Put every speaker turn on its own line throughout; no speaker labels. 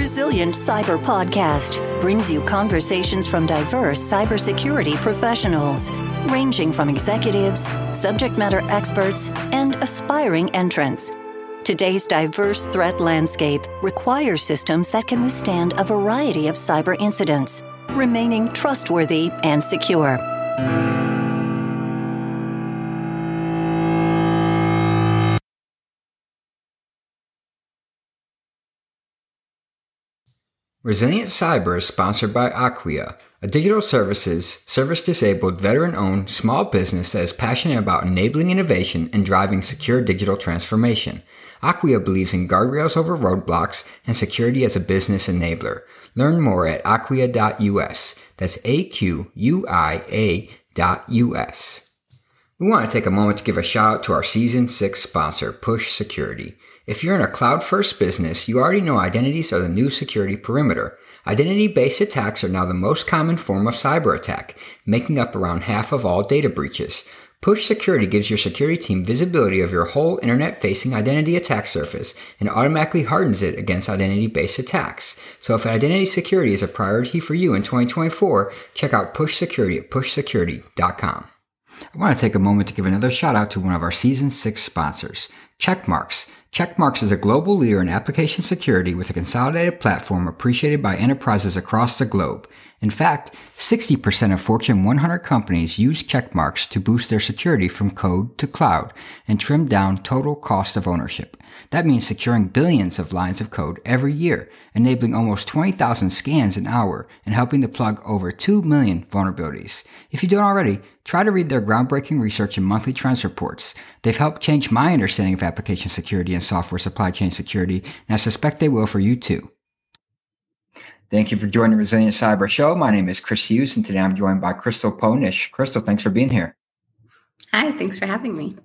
Resilient Cyber Podcast brings you conversations from diverse cybersecurity professionals, ranging from executives, subject matter experts, and aspiring entrants. Today's diverse threat landscape requires systems that can withstand a variety of cyber incidents, remaining trustworthy and secure.
Resilient Cyber is sponsored by Aquia, a digital services, service disabled, veteran owned small business that is passionate about enabling innovation and driving secure digital transformation. Aquia believes in guardrails over roadblocks and security as a business enabler. Learn more at aquia.us. That's A Q U I A dot US. We want to take a moment to give a shout out to our season six sponsor, Push Security. If you're in a cloud first business, you already know identities are the new security perimeter. Identity based attacks are now the most common form of cyber attack, making up around half of all data breaches. Push Security gives your security team visibility of your whole internet facing identity attack surface and automatically hardens it against identity based attacks. So if identity security is a priority for you in 2024, check out Push Security at pushsecurity.com. I want to take a moment to give another shout out to one of our season six sponsors, Checkmarx. Checkmarx is a global leader in application security with a consolidated platform appreciated by enterprises across the globe. In fact, 60% of Fortune 100 companies use Checkmarx to boost their security from code to cloud and trim down total cost of ownership. That means securing billions of lines of code every year, enabling almost 20,000 scans an hour, and helping to plug over 2 million vulnerabilities. If you don't already, try to read their groundbreaking research and monthly trends reports. They've helped change my understanding of application security and software supply chain security, and I suspect they will for you too. Thank you for joining the Resilient Cyber Show. My name is Chris Hughes, and today I'm joined by Crystal Poenisch. Crystal, thanks for being here.
Hi, thanks for having me.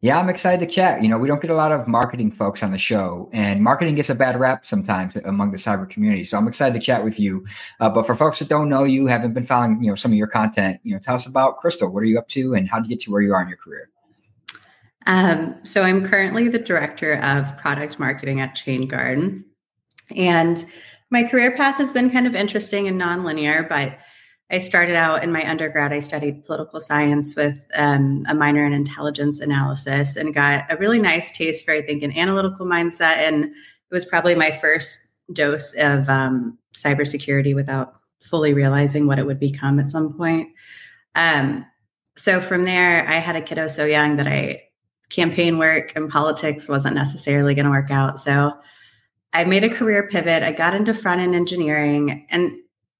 Yeah, I'm excited to chat. You know, we don't get a lot of marketing folks on the show, and marketing gets a bad rap sometimes among the cyber community. So I'm excited to chat with you. Uh, but for folks that don't know you, haven't been following, you know, some of your content, you know, tell us about Crystal. What are you up to, and how did you get to where you are in your career?
Um, so I'm currently the director of product marketing at Chainguard, and my career path has been kind of interesting and nonlinear, but I started out in my undergrad, I studied political science with um, a minor in intelligence analysis and got a really nice taste for, I think, an analytical mindset. And it was probably my first dose of um, cybersecurity without fully realizing what it would become at some point. Um, so from there, I had a kiddo so young that I campaign work and politics wasn't necessarily going to work out. So I made a career pivot. I got into front end engineering and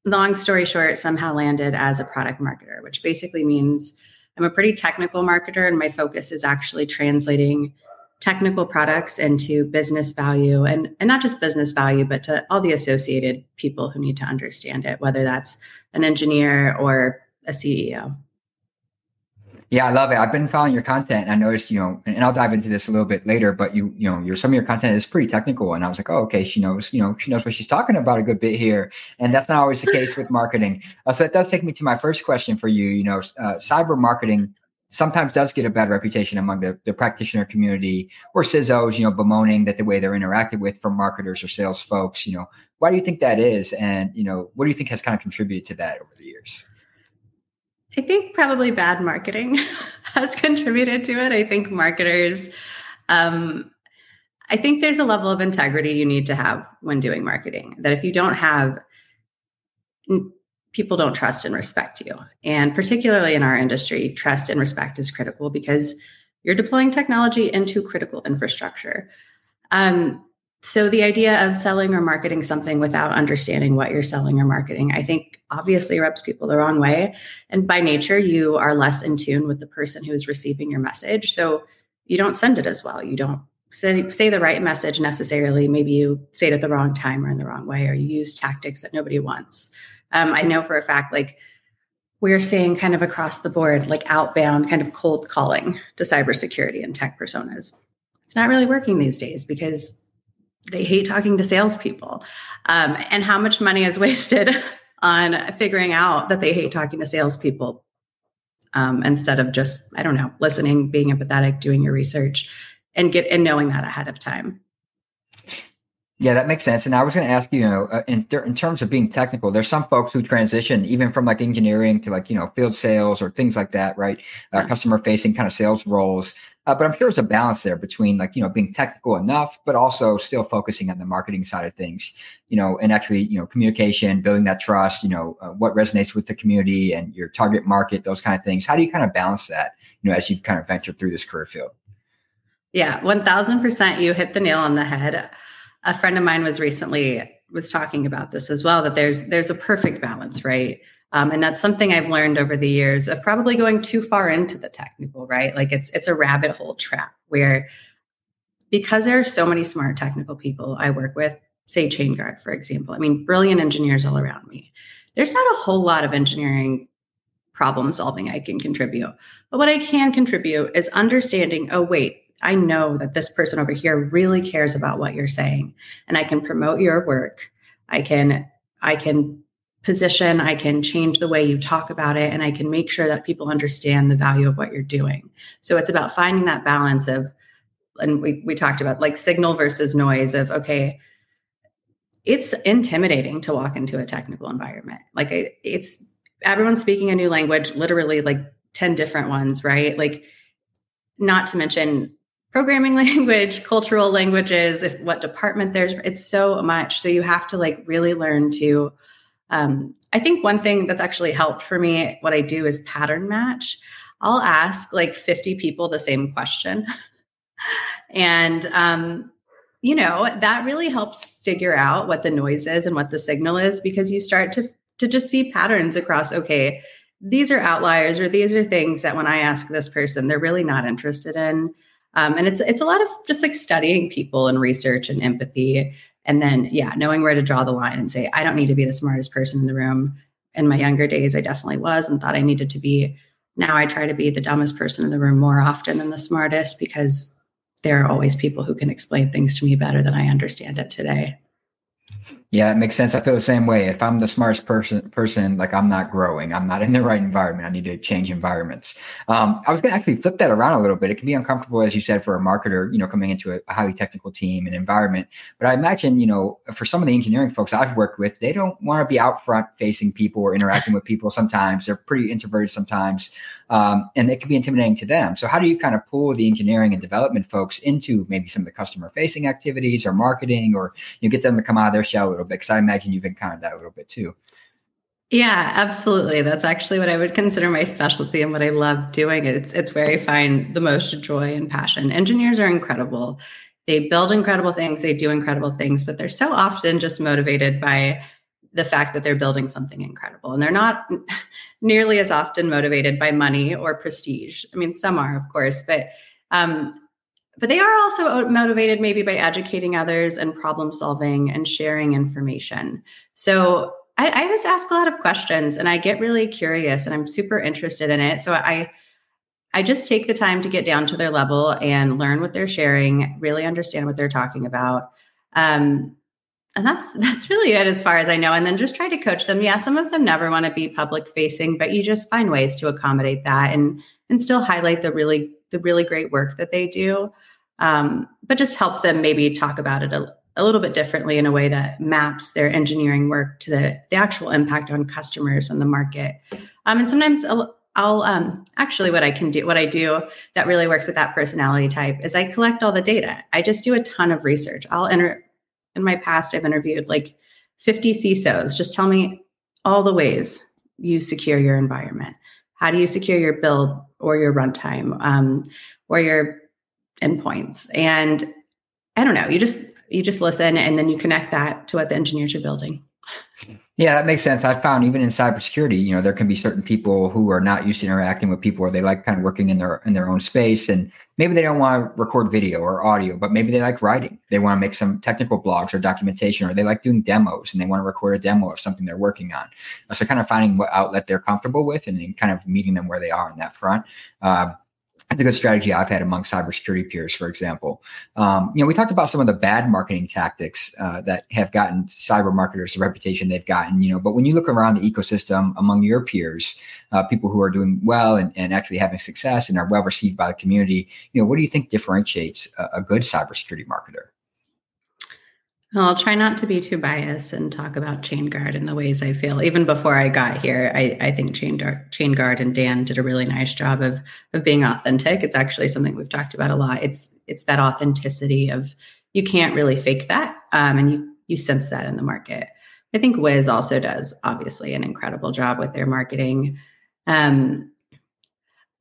long story short, somehow landed as a product marketer, which basically means I'm a pretty technical marketer and my focus is actually translating technical products into business value and, and not just business value, but to all the associated people who need to understand it, whether that's an engineer or a CEO.
Yeah, I love it. I've been following your content and I noticed, you know, and, I'll dive into this a little bit later, but you, you know, your some of your content is pretty technical. And I was like, oh, okay, she knows, you know, she knows what she's talking about a good bit here. And that's not always the case with marketing. Uh, so it does take me to my first question for you. You know, uh, cyber marketing sometimes does get a bad reputation among the, the practitioner community or CISOs, you know, bemoaning that the way they're interacted with from marketers or sales folks, you know, why do you think that is? And, you know, what do you think has kind of contributed to that over the years?
I think probably bad marketing has contributed to it. I think marketers, um, I think there's a level of integrity you need to have when doing marketing that if you don't have, people don't trust and respect you. And particularly in our industry, trust and respect is critical because you're deploying technology into critical infrastructure. Um, so the idea of selling or marketing something without understanding what you're selling or marketing, I think obviously rubs people the wrong way. And by nature, you are less in tune with the person who is receiving your message. So you don't send it as well. You don't say, say the right message necessarily. Maybe you say it at the wrong time or in the wrong way, or you use tactics that nobody wants. Um, I know for a fact, like we're seeing kind of across the board, like outbound kind of cold calling to cybersecurity and tech personas. It's not really working these days because they hate talking to salespeople. Um, and how much money is wasted on figuring out that they hate talking to salespeople um, instead of just, I don't know, listening, being empathetic, doing your research, and get and knowing that ahead of time.
Yeah, that makes sense. And I was going to ask you, you know, uh, in in terms of being technical, there's some folks who transition even from like engineering to like you know field sales or things like that, right? Uh, yeah. Customer facing kind of sales roles. Uh, but I'm sure there's a balance there between like you know being technical enough, but also still focusing on the marketing side of things, you know, and actually you know communication, building that trust, you know, uh, what resonates with the community and your target market, those kind of things. How do you kind of balance that, you know, as you've kind of ventured through this career field?
Yeah, one thousand percent. You hit the nail on the head a friend of mine was recently was talking about this as well that there's there's a perfect balance right um, and that's something i've learned over the years of probably going too far into the technical right like it's it's a rabbit hole trap where because there are so many smart technical people i work with say chain guard for example i mean brilliant engineers all around me there's not a whole lot of engineering problem solving i can contribute but what i can contribute is understanding oh wait I know that this person over here really cares about what you're saying and I can promote your work. I can I can position, I can change the way you talk about it and I can make sure that people understand the value of what you're doing. So it's about finding that balance of and we we talked about like signal versus noise of okay, it's intimidating to walk into a technical environment. Like it's everyone's speaking a new language, literally like 10 different ones, right? Like not to mention programming language, cultural languages, if what department there's, it's so much. So you have to like really learn to. Um, I think one thing that's actually helped for me, what I do is pattern match. I'll ask like 50 people the same question. and, um, you know, that really helps figure out what the noise is and what the signal is because you start to, to just see patterns across, okay, these are outliers or these are things that when I ask this person, they're really not interested in. Um, and it's it's a lot of just like studying people and research and empathy, and then yeah, knowing where to draw the line and say I don't need to be the smartest person in the room. In my younger days, I definitely was and thought I needed to be. Now I try to be the dumbest person in the room more often than the smartest because there are always people who can explain things to me better than I understand it today.
Yeah, it makes sense. I feel the same way. If I'm the smartest person, person, like I'm not growing, I'm not in the right environment. I need to change environments. Um, I was going to actually flip that around a little bit. It can be uncomfortable, as you said, for a marketer, you know, coming into a, highly technical team and environment. But I imagine, you know, for some of the engineering folks I've worked with, they don't want to be out front facing people or interacting with people. Sometimes they're pretty introverted. Sometimes um, and it can be intimidating to them. So, how do you kind of pull the engineering and development folks into maybe some of the customer facing activities or marketing, or you know, get them to come out of their shell a bit? Because I imagine you've encountered that a little bit too.
Yeah, absolutely. That's actually what I would consider my specialty and what I love doing. It's it's where I find the most joy and passion. Engineers are incredible. They build incredible things, they do incredible things, but they're so often just motivated by the fact that they're building something incredible and they're not nearly as often motivated by money or prestige i mean some are of course but um, but they are also motivated maybe by educating others and problem solving and sharing information so I, I just ask a lot of questions and i get really curious and i'm super interested in it so i I just take the time to get down to their level and learn what they're sharing, really understand what they're talking about. Um, and that's that's really it as far as I know. And then just try to coach them. Yeah, some of them never want to be public facing, but you just find ways to accommodate that and and still highlight the really the really great work that they do. Um, but just help them maybe talk about it a, a little bit differently in a way that maps their engineering work to the the actual impact on customers and the market. Um, and sometimes I'll, I'll um, actually what I can do, what I do that really works with that personality type is I collect all the data. I just do a ton of research. I'll enter in my past, I've interviewed like 50 CISOs. Just tell me all the ways you secure your environment. How do you secure your build or your runtime um, or your endpoints? And I don't know. You just you just listen and then you connect that to what the engineers are building.
Yeah, that makes sense. I found even in cybersecurity, you know, there can be certain people who are not used to interacting with people, or they like kind of working in their in their own space, and maybe they don't want to record video or audio, but maybe they like writing. They want to make some technical blogs or documentation, or they like doing demos and they want to record a demo of something they're working on. So, kind of finding what outlet they're comfortable with, and kind of meeting them where they are in that front. Uh, it's a good strategy I've had among cybersecurity peers, for example. Um, you know, we talked about some of the bad marketing tactics uh, that have gotten cyber marketers the reputation they've gotten. You know, but when you look around the ecosystem among your peers, uh, people who are doing well and, and actually having success and are well received by the community, you know, what do you think differentiates a, a good cybersecurity marketer?
Well, I'll try not to be too biased and talk about Chain Guard in the ways I feel. Even before I got here, I, I think Chain Guard, Chain Guard and Dan did a really nice job of of being authentic. It's actually something we've talked about a lot. It's it's that authenticity of you can't really fake that, um, and you you sense that in the market. I think Wiz also does obviously an incredible job with their marketing. Um,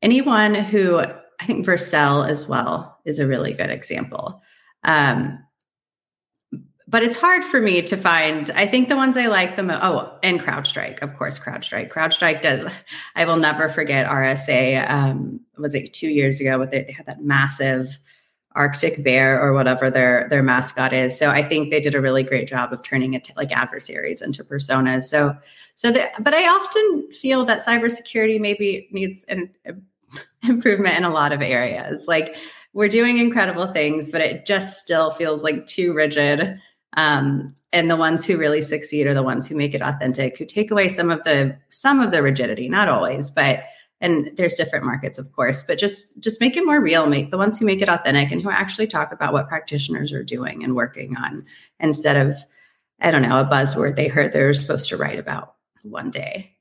anyone who I think Vercel as well is a really good example. Um, but it's hard for me to find. I think the ones I like the most. Oh, and CrowdStrike, of course, CrowdStrike. CrowdStrike does. I will never forget RSA. Um, was it two years ago? With it, they had that massive Arctic bear or whatever their their mascot is. So I think they did a really great job of turning it to like adversaries into personas. So so. But I often feel that cybersecurity maybe needs an improvement in a lot of areas. Like we're doing incredible things, but it just still feels like too rigid um, and the ones who really succeed are the ones who make it authentic, who take away some of the some of the rigidity, not always, but and there's different markets, of course, but just just make it more real. Make the ones who make it authentic and who actually talk about what practitioners are doing and working on instead of I don't know a buzzword they heard they're supposed to write about one day.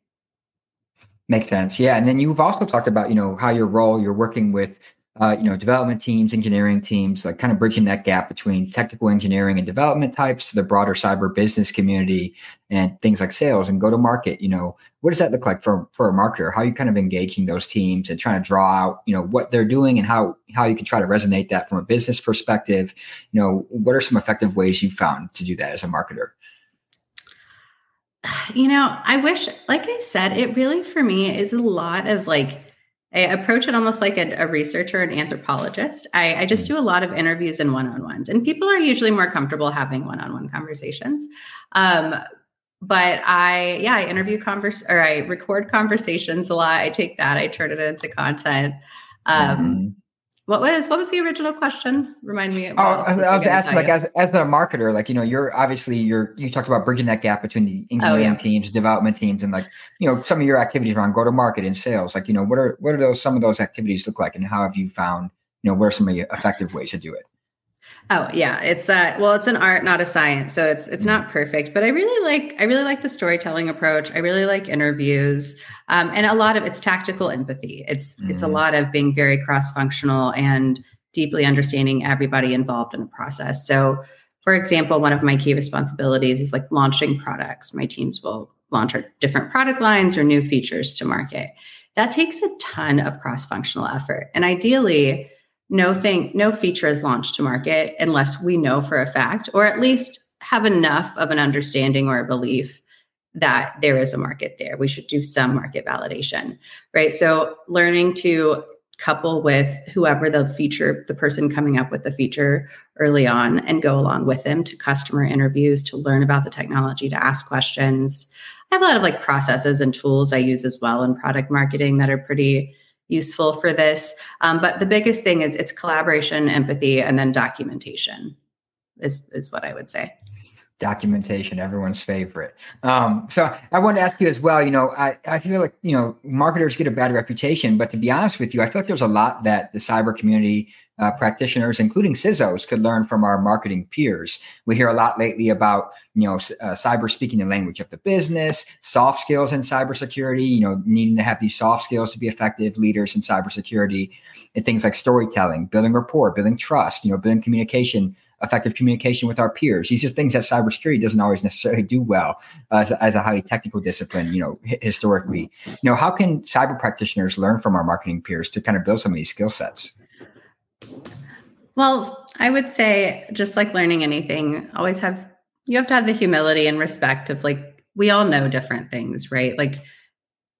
Makes sense. Yeah. And then you've also talked about, you know, how your role, you're working with uh, you know, development teams, engineering teams, like kind of bridging that gap between technical engineering and development types to the broader cyber business community and things like sales and go to market. You know, what does that look like for for a marketer? How you kind of engaging those teams and trying to draw out, you know, what they're doing and how how you can try to resonate that from a business perspective? You know, what are some effective ways you found to do that as a marketer?
You know, I wish, like I said, it really for me is a lot of like I approach it almost like a, a researcher, an anthropologist. I, I, just mm. do a lot of interviews and one on ones, and people are usually more comfortable having one on one conversations. Um, but I, yeah, I interview converse or I record conversations a lot. I take that, I turn it into content. Um, mm-hmm. What was what was the original question? Remind me.
Oh, I, I was asking, like, as, as a marketer, like you know, you're obviously you're you talked about bridging that gap between the oh, engineering oh, yeah. teams, development teams, and like you know some of your activities around go to market and sales. Like you know, what are what are those some of those activities look like, and how have you found you know what are some of the effective ways to do it?
Oh yeah, it's uh well, it's an art, not a science, so it's it's not perfect. But I really like I really like the storytelling approach. I really like interviews, um, and a lot of it's tactical empathy. It's mm it's a mm. lot of being very cross functional and deeply understanding everybody involved in the process. So, for example, one of my key responsibilities is like launching products. My teams will launch our different product lines or new features to market. That takes a ton of cross functional effort, and ideally no thing no feature is launched to market unless we know for a fact or at least have enough of an understanding or a belief that there is a market there. We should do some market validation right? So learning to couple with whoever the feature the person coming up with the feature early on and go along with them to customer interviews to learn about the technology to ask questions. I have a lot of like processes and tools i use as well in product marketing that are pretty useful for this. Um, but the biggest thing is it's collaboration, empathy, and then documentation is, is what I would say.
Documentation, everyone's favorite. Um, so I want to ask you as well, you know, I, I feel like, you know, marketers get a bad reputation, but to be honest with you, I feel like there's a lot that the cyber community uh, practitioners, including CISOs, could learn from our marketing peers. We hear a lot lately about you know uh, cyber speaking the language of the business, soft skills in cybersecurity. You know, needing to have these soft skills to be effective leaders in cybersecurity, and things like storytelling, building rapport, building trust. You know, building communication effective communication with our peers. These are things that cybersecurity doesn't always necessarily do well as, as a highly technical discipline, you know, historically. You know, how can cyber practitioners learn from our marketing peers to kind of build some of these skill sets?
Well, I would say just like learning anything, always have you have to have the humility and respect of like we all know different things, right? Like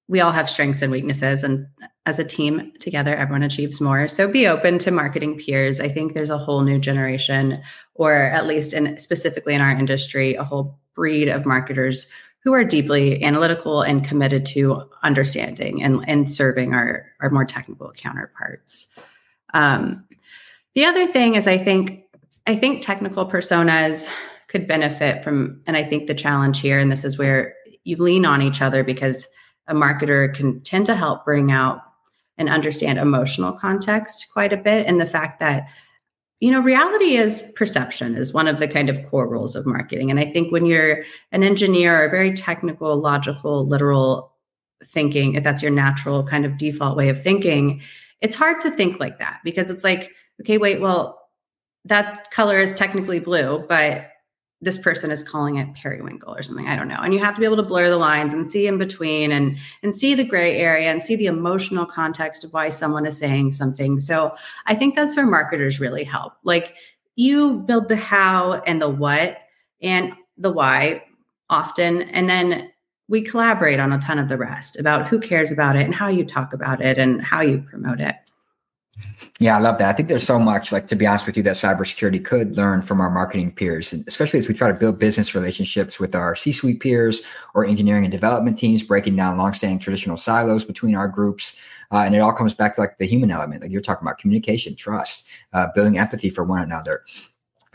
we all have strengths and weaknesses and as a team together everyone achieves more. So be open to marketing peers. I think there's a whole new generation or at least in specifically in our industry, a whole breed of marketers who are deeply analytical and committed to understanding and, and serving our, our more technical counterparts. Um, the other thing is, I think, I think technical personas could benefit from, and I think the challenge here, and this is where you lean on each other because a marketer can tend to help bring out and understand emotional context quite a bit, and the fact that you know, reality is perception is one of the kind of core rules of marketing. And I think when you're an engineer or very technical, logical, literal thinking, if that's your natural kind of default way of thinking, it's hard to think like that because it's like, okay, wait, well, that color is technically blue, but this person is calling it periwinkle or something i don't know. And you have to be able to blur the lines and see in between and and see the gray area and see the emotional context of why someone is saying something. So i think that's where marketers really help. Like you build the how and the what and the why often and then we collaborate on a ton of the rest about who cares about it and how you talk about it and how you promote it
yeah, I love that. I think there's so much, like to be honest with you, that cybersecurity could learn from our marketing peers, and especially as we try to build business relationships with our C-suite peers or engineering and development teams, breaking down longstanding traditional silos between our groups. Uh, and it all comes back to like the human element, like you're talking about communication, trust, uh, building empathy for one another.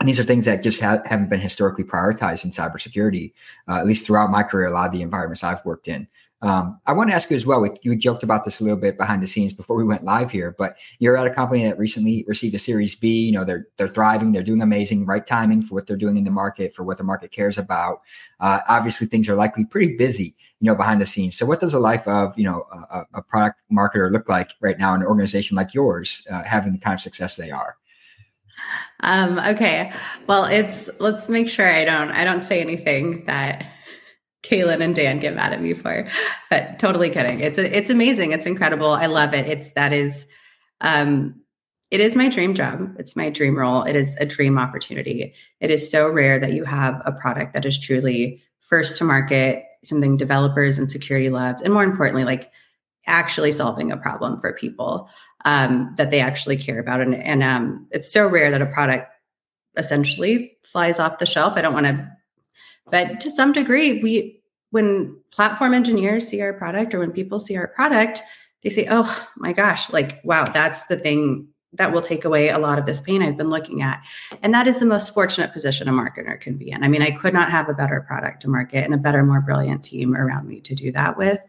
And these are things that just ha- haven't been historically prioritized in cybersecurity, uh, at least throughout my career. A lot of the environments I've worked in. Um, I want to ask you as well. We, you joked about this a little bit behind the scenes before we went live here, but you're at a company that recently received a Series B. You know, they're they're thriving, they're doing amazing, right timing for what they're doing in the market, for what the market cares about. Uh, obviously, things are likely pretty busy, you know, behind the scenes. So, what does a life of you know a, a product marketer look like right now in an organization like yours, uh, having the kind of success they are?
Um, okay, well, it's let's make sure I don't I don't say anything that Kaylin and Dan get mad at me for, but totally kidding. It's a, it's amazing. It's incredible. I love it. It's that is, um, it is my dream job. It's my dream role. It is a dream opportunity. It is so rare that you have a product that is truly first to market, something developers and security love, and more importantly, like actually solving a problem for people um, that they actually care about. And, and um, it's so rare that a product essentially flies off the shelf. I don't want to but to some degree, we when platform engineers see our product or when people see our product, they say, "Oh my gosh, like wow, that's the thing that will take away a lot of this pain I've been looking at." And that is the most fortunate position a marketer can be in. I mean, I could not have a better product to market and a better, more brilliant team around me to do that with.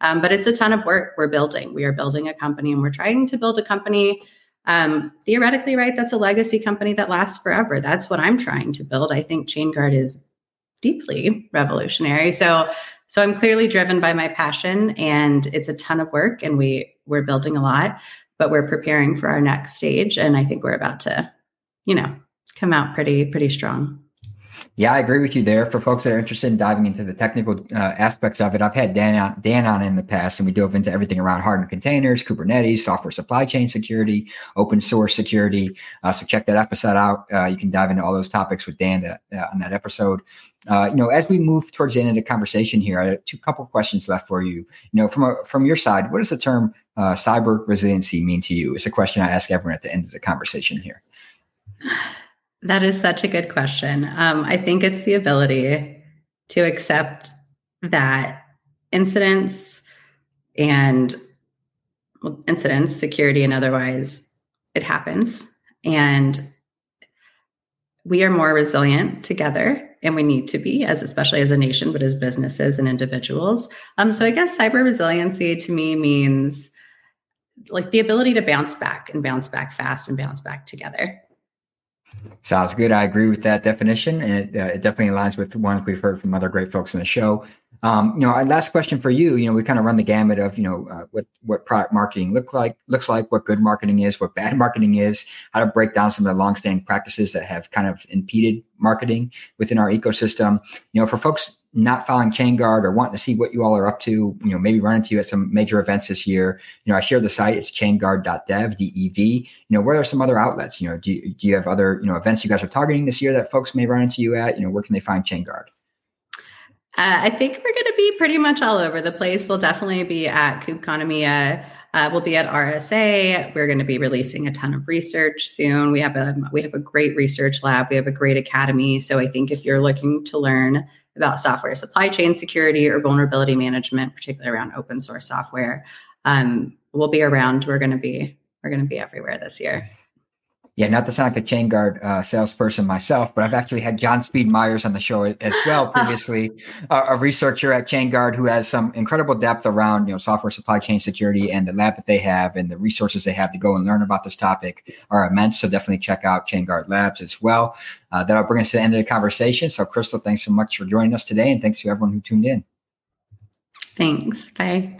Um, but it's a ton of work we're building. We are building a company and we're trying to build a company um, theoretically, right? That's a legacy company that lasts forever. That's what I'm trying to build. I think ChainGuard is deeply revolutionary. So so I'm clearly driven by my passion and it's a ton of work and we we're building a lot, but we're preparing for our next stage and I think we're about to, you know, come out pretty pretty strong.
Yeah, I agree with you there. For folks that are interested in diving into the technical uh, aspects of it, I've had Dan on, Dan on in the past, and we dove into everything around hardened containers, Kubernetes, software supply chain security, open source security. Uh, so check that episode out. Uh, you can dive into all those topics with Dan that, uh, on that episode. Uh, you know, as we move towards the end of the conversation here, I have two couple questions left for you. You know, from a, from your side, what does the term uh, cyber resiliency mean to you? It's a question I ask everyone at the end of the conversation here.
That is such a good question. Um, I think it's the ability to accept that incidents and incidents, security and otherwise, it happens. And we are more resilient together and we need to be as especially as a nation but as businesses and individuals um, so i guess cyber resiliency to me means like the ability to bounce back and bounce back fast and bounce back together
Sounds good. I agree with that definition, and it, uh, it definitely aligns with the ones we've heard from other great folks in the show. Um, you know, our last question for you. You know, we kind of run the gamut of you know uh, what what product marketing look like looks like, what good marketing is, what bad marketing is, how to break down some of the longstanding practices that have kind of impeded marketing within our ecosystem. You know, for folks not following ChainGuard or wanting to see what you all are up to, you know, maybe run into you at some major events this year. You know, I share the site. It's chainguard.dev, D-E-V. You know, what are some other outlets? You know, do you, do you have other, you know, events you guys are targeting this year that folks may run into you at? You know, where can they find ChainGuard?
Uh, I think we're going to be pretty much all over the place. We'll definitely be at KubeConomia. Uh, we'll be at RSA. We're going to be releasing a ton of research soon. We have a we have a great research lab. We have a great academy. So I think if you're looking to learn about software supply chain security or vulnerability management, particularly around open source software. Um, we'll be around. We're going to be we're going to be everywhere this year.
Yeah, not to sound like a chain guard uh, salesperson myself, but I've actually had John Speed Meyers on the show as well previously, uh, a researcher at Chain Guard who has some incredible depth around you know software supply chain security and the lab that they have and the resources they have to go and learn about this topic are immense. So definitely check out Chain Guard Labs as well. Uh, that'll bring us to the end of the conversation. So Crystal, thanks so much for joining us today, and thanks to everyone who tuned in.
Thanks. Bye.